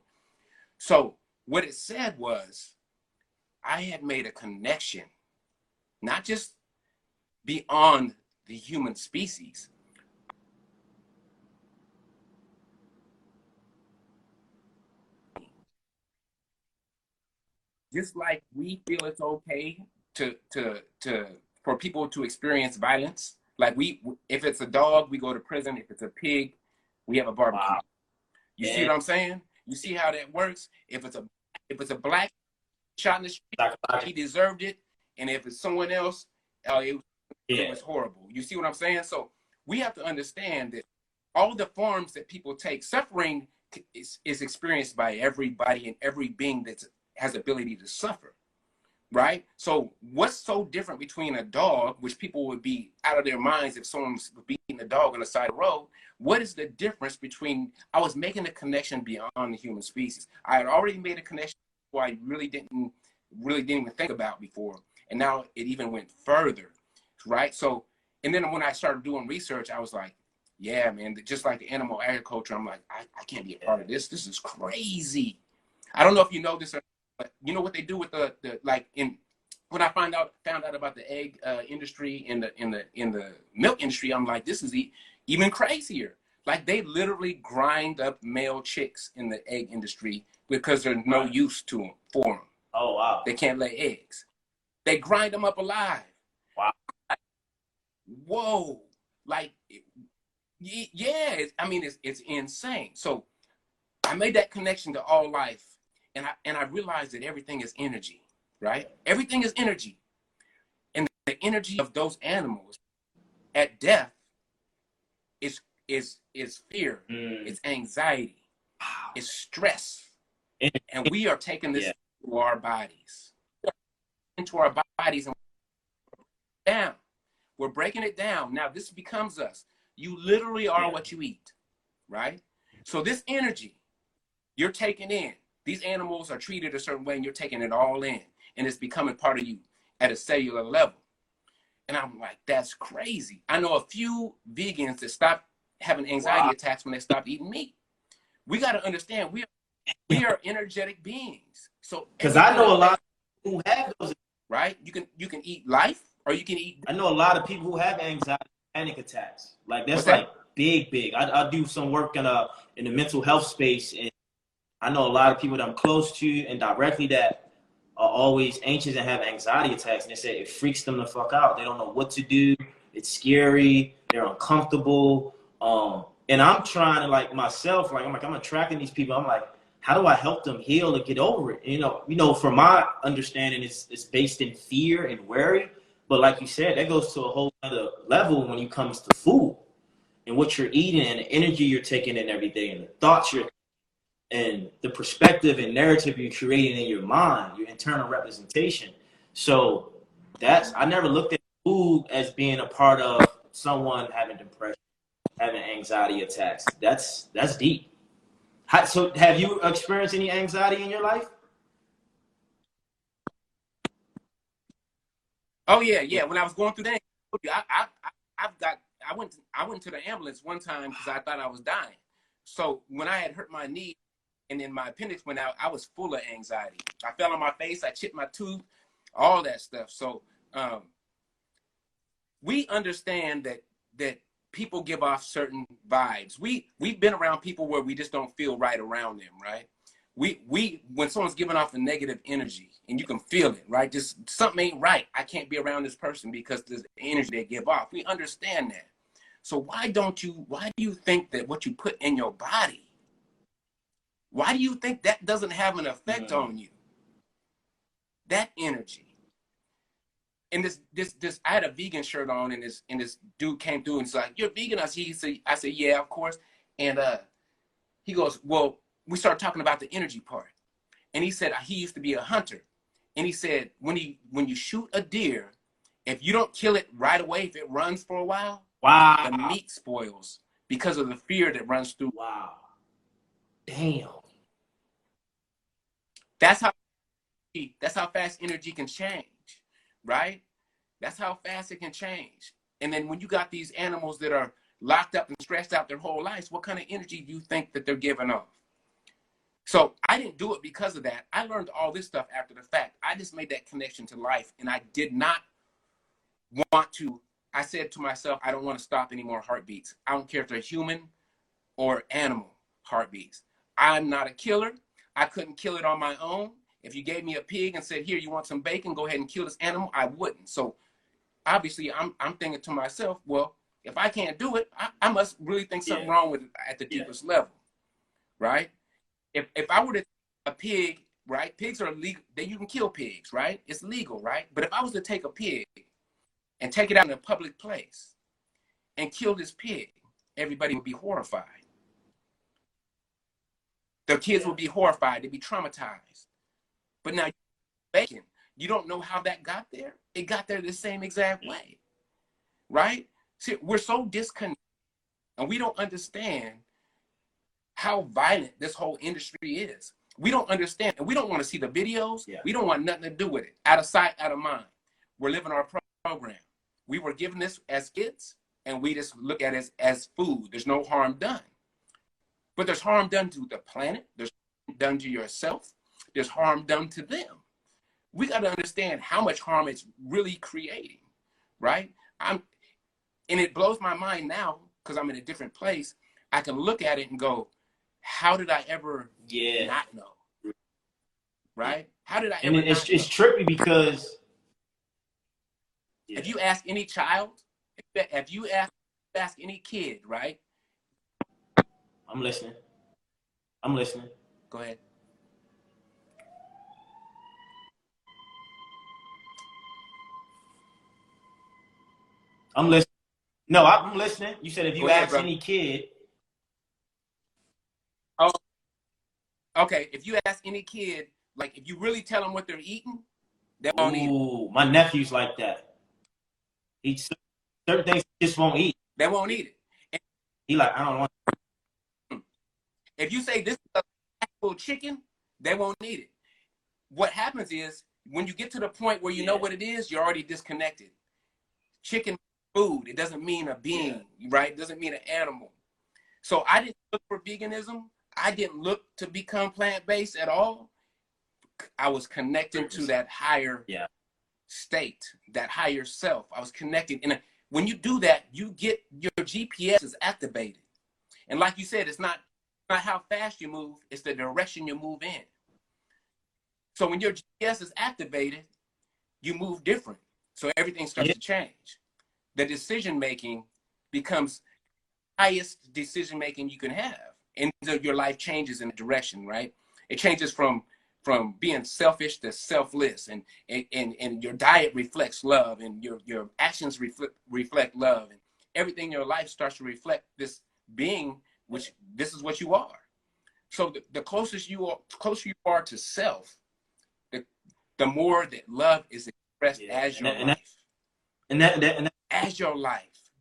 So what it said was, I had made a connection, not just beyond the human species. Just like we feel it's okay to to to for people to experience violence. Like we, if it's a dog, we go to prison. If it's a pig, we have a barbecue. Wow. You see what I'm saying? You see how that works? If it's a if it's a black shot in the street, he deserved it, and if it's someone else, uh, it, it was horrible. You see what I'm saying? So we have to understand that all the forms that people take, suffering is, is experienced by everybody and every being that has ability to suffer right? So what's so different between a dog, which people would be out of their minds if someone's beating a dog on the side of the road? What is the difference between? I was making a connection beyond the human species. I had already made a connection I really didn't, really didn't even think about before, and now it even went further, right? So, and then when I started doing research, I was like, yeah, man, just like the animal agriculture, I'm like, I, I can't be a part of this. This is crazy. I don't know if you know this or but you know what they do with the, the like in when I find out found out about the egg uh, industry in the in the in the milk industry, I'm like, this is e- even crazier. Like they literally grind up male chicks in the egg industry because there's no use to them for them. Oh wow. They can't lay eggs. They grind them up alive. Wow. Whoa! Like, yeah. It's, I mean, it's it's insane. So I made that connection to all life, and I and I realized that everything is energy, right? Everything is energy, and the energy of those animals at death is is is fear, Mm. it's anxiety, it's stress. And- And we are taking this Yeah. into our bodies. Into our bodies and down. We're breaking it down. Now this becomes us. You literally are Yeah. what you eat, right? So this energy you're taking in, these animals are treated a certain way and you're taking it all in and it's becoming part of you at a cellular level. And I'm like, that's crazy. I know a few vegans that stopped having anxiety Wow. attacks when they stopped eating meat. We got to understand we are, we are energetic beings. So Because I know a lot of people who have those. right? You can you can eat life or you can eat I know a lot of people who have anxiety, panic attacks. Like that's What's that? like big, big. I, I do some work in a in the mental health space, and I know a lot of people that I'm close to and directly that are always anxious and have anxiety attacks. And they say it freaks them the fuck out. They don't know what to do. It's scary. They're uncomfortable. Um, and I'm trying to like myself. Like I'm like I'm attracting these people. I'm like, how do I help them heal and get over it? You know, you know, from my understanding, it's it's based in fear and worry. But like you said, that goes to a whole other level when it comes to food and what you're eating and the energy you're taking in every day and the thoughts you're and the perspective and narrative you're creating in your mind, your internal representation. So that's I never looked at food as being a part of someone having depression, having anxiety attacks. That's that's deep. How, so have you experienced any anxiety in your life? Oh yeah, yeah. When I was going through that, I, I, I I've got. I went. I went to the ambulance one time because I thought I was dying. So when I had hurt my knee, and then my appendix went out, I was full of anxiety. I fell on my face. I chipped my tooth, all that stuff. So um, we understand that that people give off certain vibes. We we've been around people where we just don't feel right around them, right? we we when someone's giving off a negative energy and you can feel it right just something ain't right i can't be around this person because the energy they give off we understand that so why don't you why do you think that what you put in your body why do you think that doesn't have an effect Mhm. on you that energy and this this this i had a vegan shirt on and this and this dude came through and he's like you're vegan i said i said yeah of course and uh he goes well we started talking about the energy part and he said he used to be a hunter and he said when he when you shoot a deer if you don't kill it right away if it runs for a while Wow. the meat spoils because of the fear that runs through Wow. Damn. That's how that's how fast energy can change right? That's how fast it can change. And then when you got these animals that are locked up and stressed out their whole lives what kind of energy do you think that they're giving off? So i didn't do it because of that. I learned all this stuff after the fact. I just made that connection to life and i did not want to. I said to myself i don't want to stop any more heartbeats. I don't care if they're human or animal heartbeats. I'm not a killer i couldn't kill it on my own. If you gave me a pig and said here you want some bacon? Go ahead and kill this animal i wouldn't. So obviously i'm, I'm thinking to myself well if i can't do it i, I must really think something Yeah. wrong with it at the Yeah. deepest level right? If, if i were to a pig right pigs are legal that you can kill pigs right? It's legal right? But if i was to take a pig and take it out in a public place and kill this pig everybody would be horrified the kids Yeah. would be horrified. They'd be traumatized. But now bacon you don't know how that got there? It got there the same exact way right? See we're so disconnected and we don't understand how violent this whole industry is. We don't understand and we don't want to see the videos. Yeah. we don't want nothing to do with it. Out of sight out of mind. We're living our pro- program. We were given this as kids and we just look at it as, as food. There's no harm done but there's harm done to the planet. There's harm done to yourself. There's harm done to them. We got to understand how much harm it's really creating right? I'm and it blows my mind now because i'm in a different place. I can look at it and go how did i ever Yeah. not know? Right? How did i And ever it's it's know? trippy because if you ask any child? If you ask ask any kid right I'm listening. I'm listening. go ahead I'm listening. No, I'm listening. You said if you Go ask any kid, Oh, Okay, if you ask any kid, like if you really tell them what they're eating, they won't eat. Ooh, my nephew's like that. He certain things he just won't eat. They won't eat it. He like, I don't want. If you say this is a actual chicken, they won't need it. What happens is when you get to the point where you know what it is, you're already disconnected. Chicken food, it doesn't mean a being, right? It doesn't mean an animal. So I didn't look for veganism. I didn't look to become plant-based at all. I was connecting to that higher Yeah. state, that higher self. I was connecting. And uh, when you do that, you get your GPS is activated. And like you said, it's not not how fast you move, it's the direction you move in. So when your GPS is activated, you move different. So everything starts Yeah. to change. The decision making becomes highest decision making you can have. And your life changes in a direction, right? It changes from from being selfish to selfless and and, and, and your diet reflects love and your, your actions reflect reflect love and everything in your life starts to reflect this being which this is what you are. So the, the closest you are closer you are to self, the the more that love is expressed Yeah, as your and that- life. And that, that, and that As your life.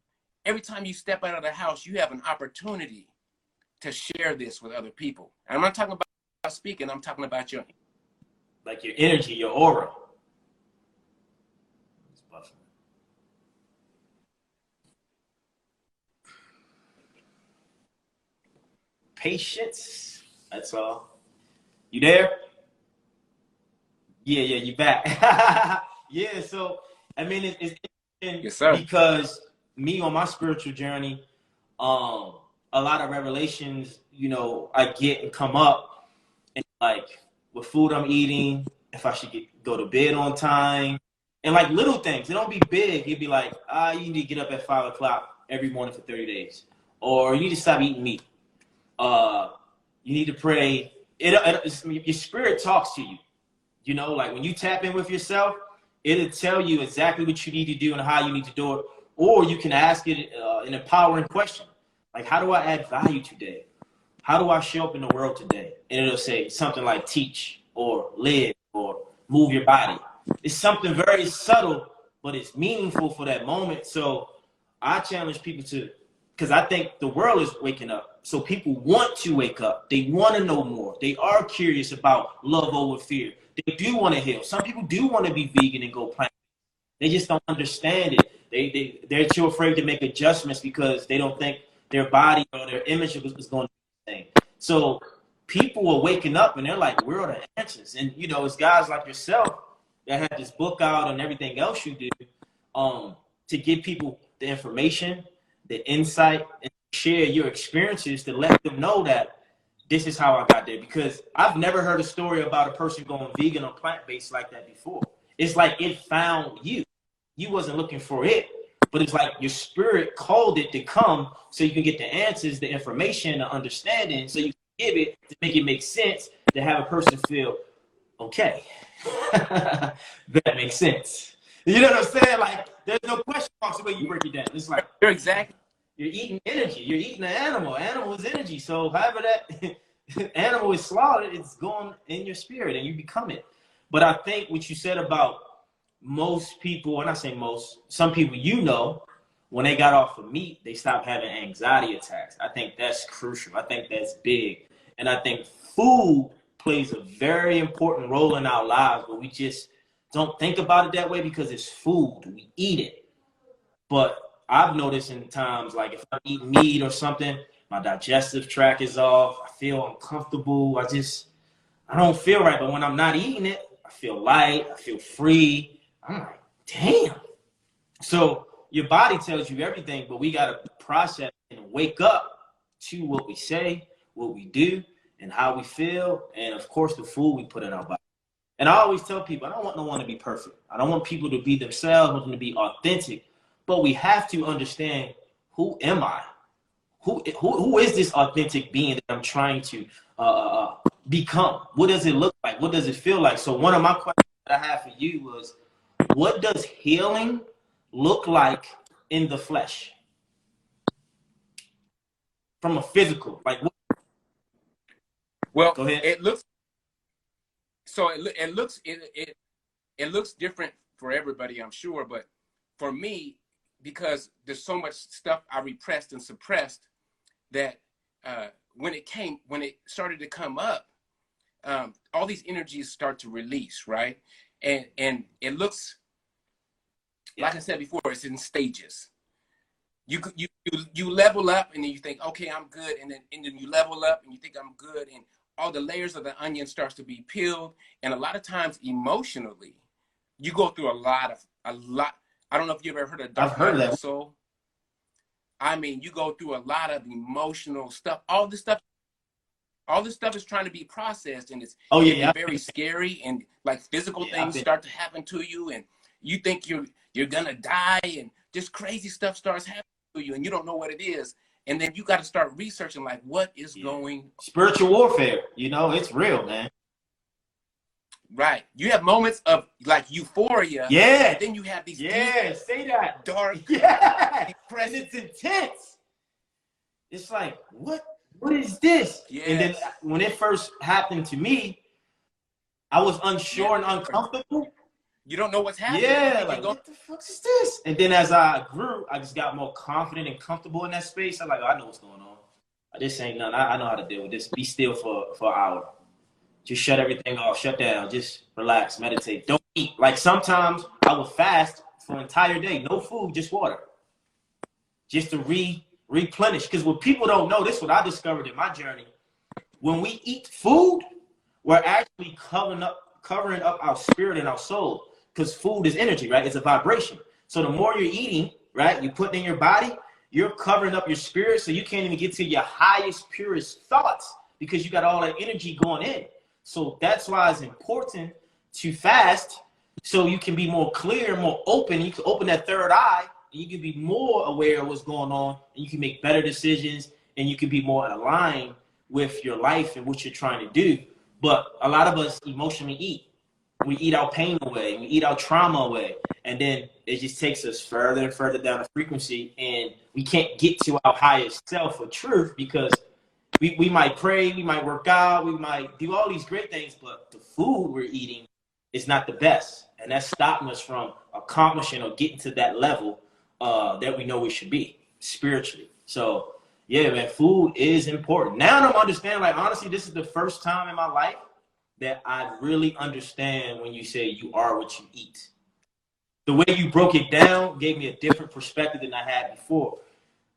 Every time you step out of the house, you have an opportunity to share this with other people. And I'm not talking about speaking, I'm talking about your like your energy, your aura. It's buffering. Patience. That's all. You there? Yeah, yeah, you back. *laughs* yeah, so I mean, it, it's interesting Yes, sir. because me on my spiritual journey, um, a lot of revelations, you know, I get and come up, and like what food I'm eating, if I should get, go to bed on time, and like little things. It don't be big. It'd be like, ah, you need to get up at five o'clock every morning for thirty days, or you need to stop eating meat. Uh, you need to pray. It, it your spirit talks to you. You know, like when you tap in with yourself, it'll tell you exactly what you need to do and how you need to do it. Or you can ask it uh, an empowering question, like, how do I add value today? How do I show up in the world today? And it'll say something like teach or live or move your body. It's something very subtle, but it's meaningful for that moment. So I challenge people to, because I think the world is waking up. So people want to wake up. They want to know more. They are curious about love over fear. They do want to heal. Some people do want to be vegan and go plant. They just don't understand it. They they they're too afraid to make adjustments because they don't think their body or their image is going to be the same. So people are waking up and they're like, "Where are the answers?" And you know, it's guys like yourself that have this book out and everything else you do, um, to give people the information, the insight, and share your experiences to let them know that this is how I got there. Because I've never heard a story about a person going vegan or plant based like that before. It's like it found you. You wasn't looking for it, but it's like your spirit called it to come so you can get the answers, the information, the understanding, so you can give it to make it make sense to have a person feel okay. *laughs* that makes sense. You know what I'm saying? Like there's no question marks the way you break it down. It's like You're exactly you're eating energy. You're eating an animal. Animal is energy. So however that *laughs* animal is slaughtered, it's going in your spirit and you become it. But I think what you said about most people, and I say most, some people you know, when they got off of meat, they stopped having anxiety attacks. I think that's crucial. I think that's big. And I think food plays a very important role in our lives, but we just don't think about it that way because it's food. We eat it. But I've noticed in times like if I eat meat or something, my digestive tract is off. I feel uncomfortable. I just I don't feel right. But when I'm not eating it, I feel light. I feel free. I'm like, damn. So your body tells you everything, but we gotta process and wake up to what we say, what we do, and how we feel, and of course the food we put in our body. And I always tell people, I don't want no one to be perfect. I don't want people to be themselves, I want them to be authentic. But we have to understand who am I? Who, who, who is this authentic being that I'm trying to uh, uh, become? What does it look like? What does it feel like? So one of my questions that I have for you was, what does healing look like in the flesh? From a physical, like what, Well, Go ahead. it looks so it, it looks it, it it looks different for everybody, I'm sure, but for me, because there's so much stuff I repressed and suppressed that uh, when it came when it started to come up, um, all these energies start to release, right? And and it looks like I said before, it's in stages. You you you you level up and then you think, okay, I'm good, and then and then you level up and you think I'm good, and all the layers of the onion starts to be peeled, and a lot of times emotionally, you go through a lot of a lot. I don't know if you've ever heard of Dark I've heard that. Soul. I mean, you go through a lot of emotional stuff. All this stuff, all this stuff is trying to be processed, and it's Oh yeah, yeah. very scary and like physical Yeah, things start to happen to you and you think you're you're gonna die and just crazy stuff starts happening to you and you don't know what it is and then you got to start researching like what is Yeah. going Spiritual warfare. You know, it's real, man. right you have moments of like euphoria Yeah. then you have these Yeah. Say that. dark *laughs* Yeah. And it's intense. It's like, what? What is this? And then when it first happened to me, I was unsure Yeah. and uncomfortable. You don't know what's happening Yeah, like go- what the fuck is this? And then as I grew, I just got more confident and comfortable in that space. I'm like, oh, I know what's going on. This ain't nothing. I, I know how to deal with this. Be still for for an hour. Just shut everything off. Shut down. Just relax. Meditate. Don't eat. Like sometimes I would fast for an entire day. No food, just water. Just to re replenish. Because what people don't know, this is what I discovered in my journey. When we eat food, we're actually covering up covering up our spirit and our soul because food is energy, right? It's a vibration. So the more you're eating, right, you put in your body, you're covering up your spirit, so you can't even get to your highest, purest thoughts because you got all that energy going in. So that's why it's important to fast so you can be more clear, more open. You can open that third eye and you can be more aware of what's going on and you can make better decisions and you can be more aligned with your life and what you're trying to do. But a lot of us emotionally eat. We eat our pain away, we eat our trauma away, and then it just takes us further and further down the frequency, and we can't get to our highest self or truth because we, we might pray, we might work out, we might do all these great things, but the food we're eating is not the best, and that's stopping us from accomplishing or getting to that level uh, that we know we should be spiritually. So yeah, man, food is important. Now I'm understanding, like honestly, this is the first time in my life that I really understand when you say you are what you eat. The way you broke it down gave me a different perspective than I had before.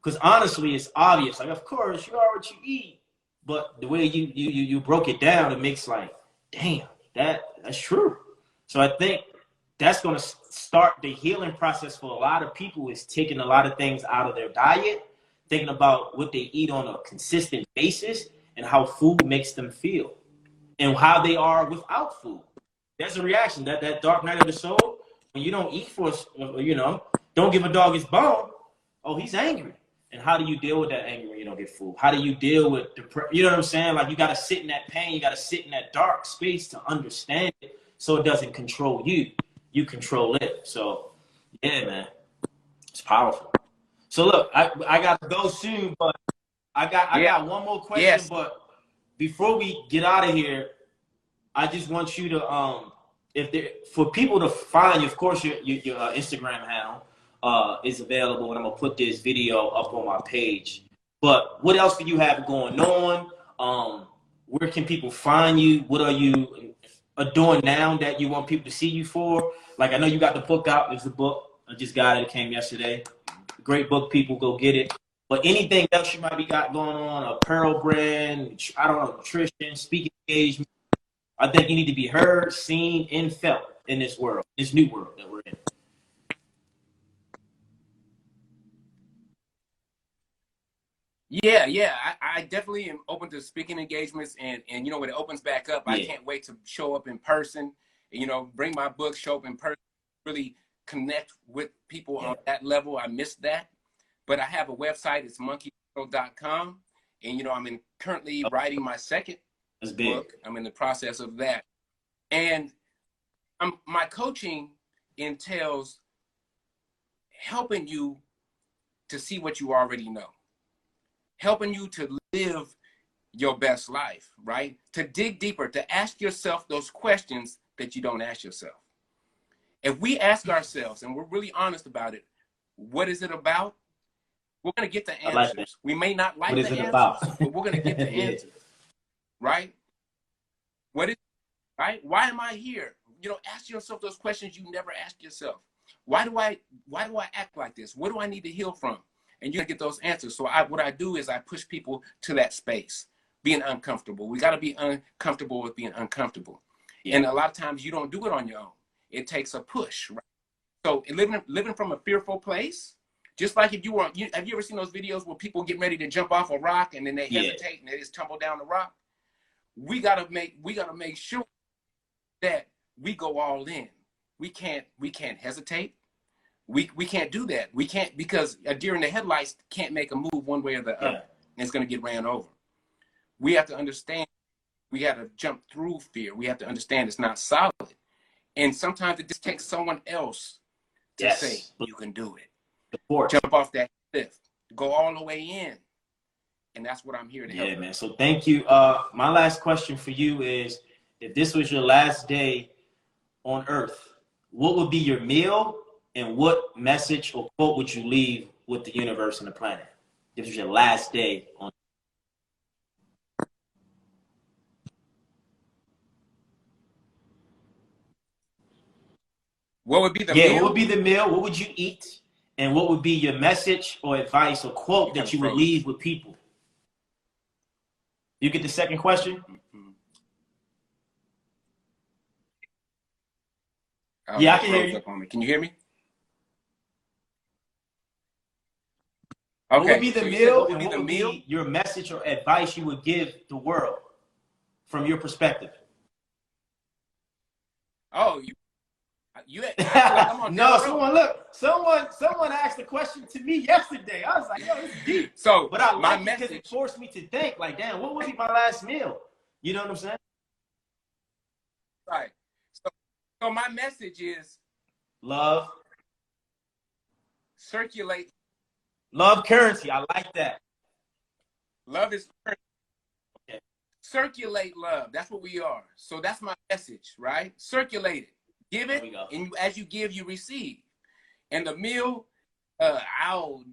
Because honestly, it's obvious. Like, of course, you are what you eat. But the way you you you, you broke it down, it makes like, damn, that that's true. So I think that's going to start the healing process for a lot of people is taking a lot of things out of their diet thinking about what they eat on a consistent basis and how food makes them feel and how they are without food. That's a reaction that that dark night of the soul when you don't eat for uh, you know don't give a dog his bone. Oh, he's angry. And how do you deal with that anger when you don't get food? How do you deal with depression? You know what I'm saying? Like you got to sit in that pain. You got to sit in that dark space to understand it, so it doesn't control you. You control it. So, yeah, man, it's powerful. So look, I I got to go soon, but I got I Yeah. got one more question. Yes. But before we get out of here, I just want you to um if there for people to find you, of course your your, your uh, Instagram handle uh is available, and I'm gonna put this video up on my page. But what else do you have going on? Um, where can people find you? What are you doing now that you want people to see you for? Like I know you got the book out. There's the book. I just got it. It came yesterday. Great book, people. Go get it. But anything else you might be got going on, apparel brand, I don't know, nutrition, speaking engagement. I think you need to be heard, seen, and felt in this world, this new world that we're in. Yeah, yeah, I, I definitely am open to speaking engagements, and and you know when it opens back up, I can't wait to show up in person. You know, bring my book, show up in person, really connect with people on that level. I miss that, but I have a website. It's monkey.com, and you know I'm in currently oh. writing my second book. I'm in the process of that, and I'm, my coaching entails helping you to see what you already know, helping you to live your best life, right? To dig deeper, to ask yourself those questions that you don't ask yourself. If we ask ourselves and we're really honest about it, what is it about? We're gonna get the I like answers. we may not like What is the it answers, about? but we're gonna get the *laughs* Yeah. answers, right? What is right? Why am I here? You know, ask yourself those questions you never ask yourself. Why do I why do I act like this? What do I need to heal from? And you're gonna get those answers. So I what I do is I push people to that space, being uncomfortable. We gotta be uncomfortable with being uncomfortable. And a lot of times you don't do it on your own. It takes a push, right? So living living from a fearful place, just like if you were, you, have you ever seen those videos where people get ready to jump off a rock and then they Yeah. hesitate and they just tumble down the rock? We gotta make we gotta make sure that we go all in. We can't we can't hesitate. We we can't do that. We can't because a deer in the headlights can't make a move one way or the other. And it's gonna get ran over. We have to understand. We got to jump through fear. We have to understand it's not solid. And sometimes it just takes someone else to Yes. say you can do it. Jump off that cliff. Go all the way in. And that's what I'm here to help. Yeah, man. So thank you. Uh, my last question for you is: If this was your last day on Earth, what would be your meal, and what message or quote would you leave with the universe and the planet? If this was your last day on. What would be the yeah, meal? what would be the meal? What would you eat? And what would be your message or advice or quote that you would leave with people? You get the second question? Mhm. Oh, Yeah, I can hear you. up on me. Can you hear me? Okay. what would be the said meal what would and be what would meal? be your message or advice you would give the world from your perspective? Oh, you, you. *laughs* Like no, someone look, someone someone asked a question to me yesterday. I was like, yo, this is deep. So, But I my like it because it forced me to think, like, damn, what would be my last meal? You know what I'm saying? Right. So, so my message is Love. circulate. Love currency. I like that. Love is currency circulate love. That's what we are. So that's my message, right? Circulate it. Give it, and you, as you give, you receive. And the meal, uh, I'll.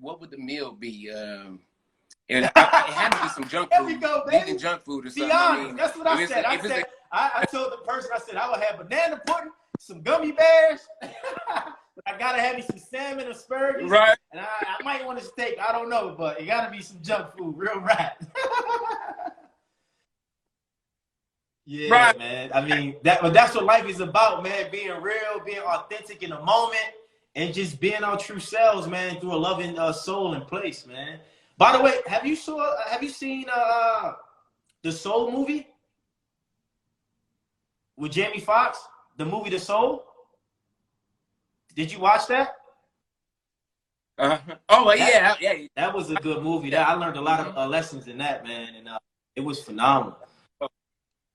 What would the meal be? Um, it, I, it had to be some junk *laughs* There food. we go, Vegan baby. junk food or Be something. I mean, That's what I said. I if it's a- said I, I told the person, I said I would have banana pudding, some gummy bears, *laughs* but I gotta have me some salmon, asparagus, right. and I, I might want a steak. I don't know, but it gotta be some junk food, real rap. *laughs* yeah, Right. man. I mean that, but that's what life is about, man. Being real, being authentic in the moment, and just being our true selves, man, through a loving uh, soul and place, man. By the way, have you saw? Have you seen uh the Soul movie with Jamie Foxx? The movie The Soul. Did you watch that? Uh, oh, well, yeah, yeah. That was a good movie. That I learned a lot of uh, lessons in that, man, and uh, it was phenomenal.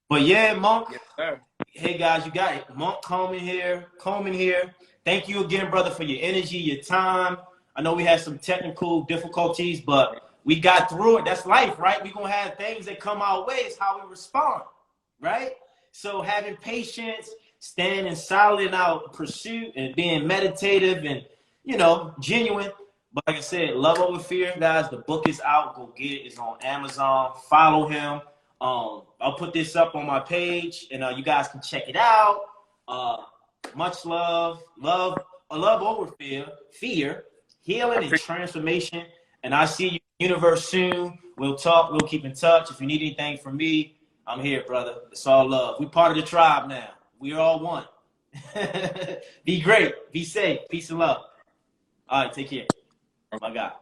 But yeah, Monk. Yes, sir. Hey guys, you got it. Monk Coleman here. Coleman here. Thank you again, brother, for your energy, your time. I know we had some technical difficulties, but we got through it. That's life, right? We're gonna have things that come our way. It's how we respond, right? So having patience, standing solid in our pursuit, and being meditative and you know genuine. But like I said, love over fear, guys. The book is out. Go get it. It's on Amazon. Follow him. Um, I'll put this up on my page, and uh, you guys can check it out. Uh, much love, love, love over fear, fear, healing and transformation. And I see you universe soon. We'll talk. We'll keep in touch. If you need anything from me, I'm here, brother. It's all love. We part of the tribe now. We are all one. *laughs* Be great. Be safe. Peace and love. All right, take care. Oh my God.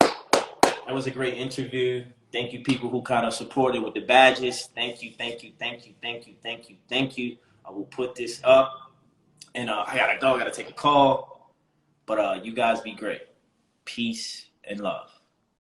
That was a great interview. Thank you, people who kind of supported with the badges. Thank you, thank you, thank you, thank you, thank you, thank you. I will put this up. And uh, I gotta go, I gotta take a call. But uh, you guys be great. Peace and love.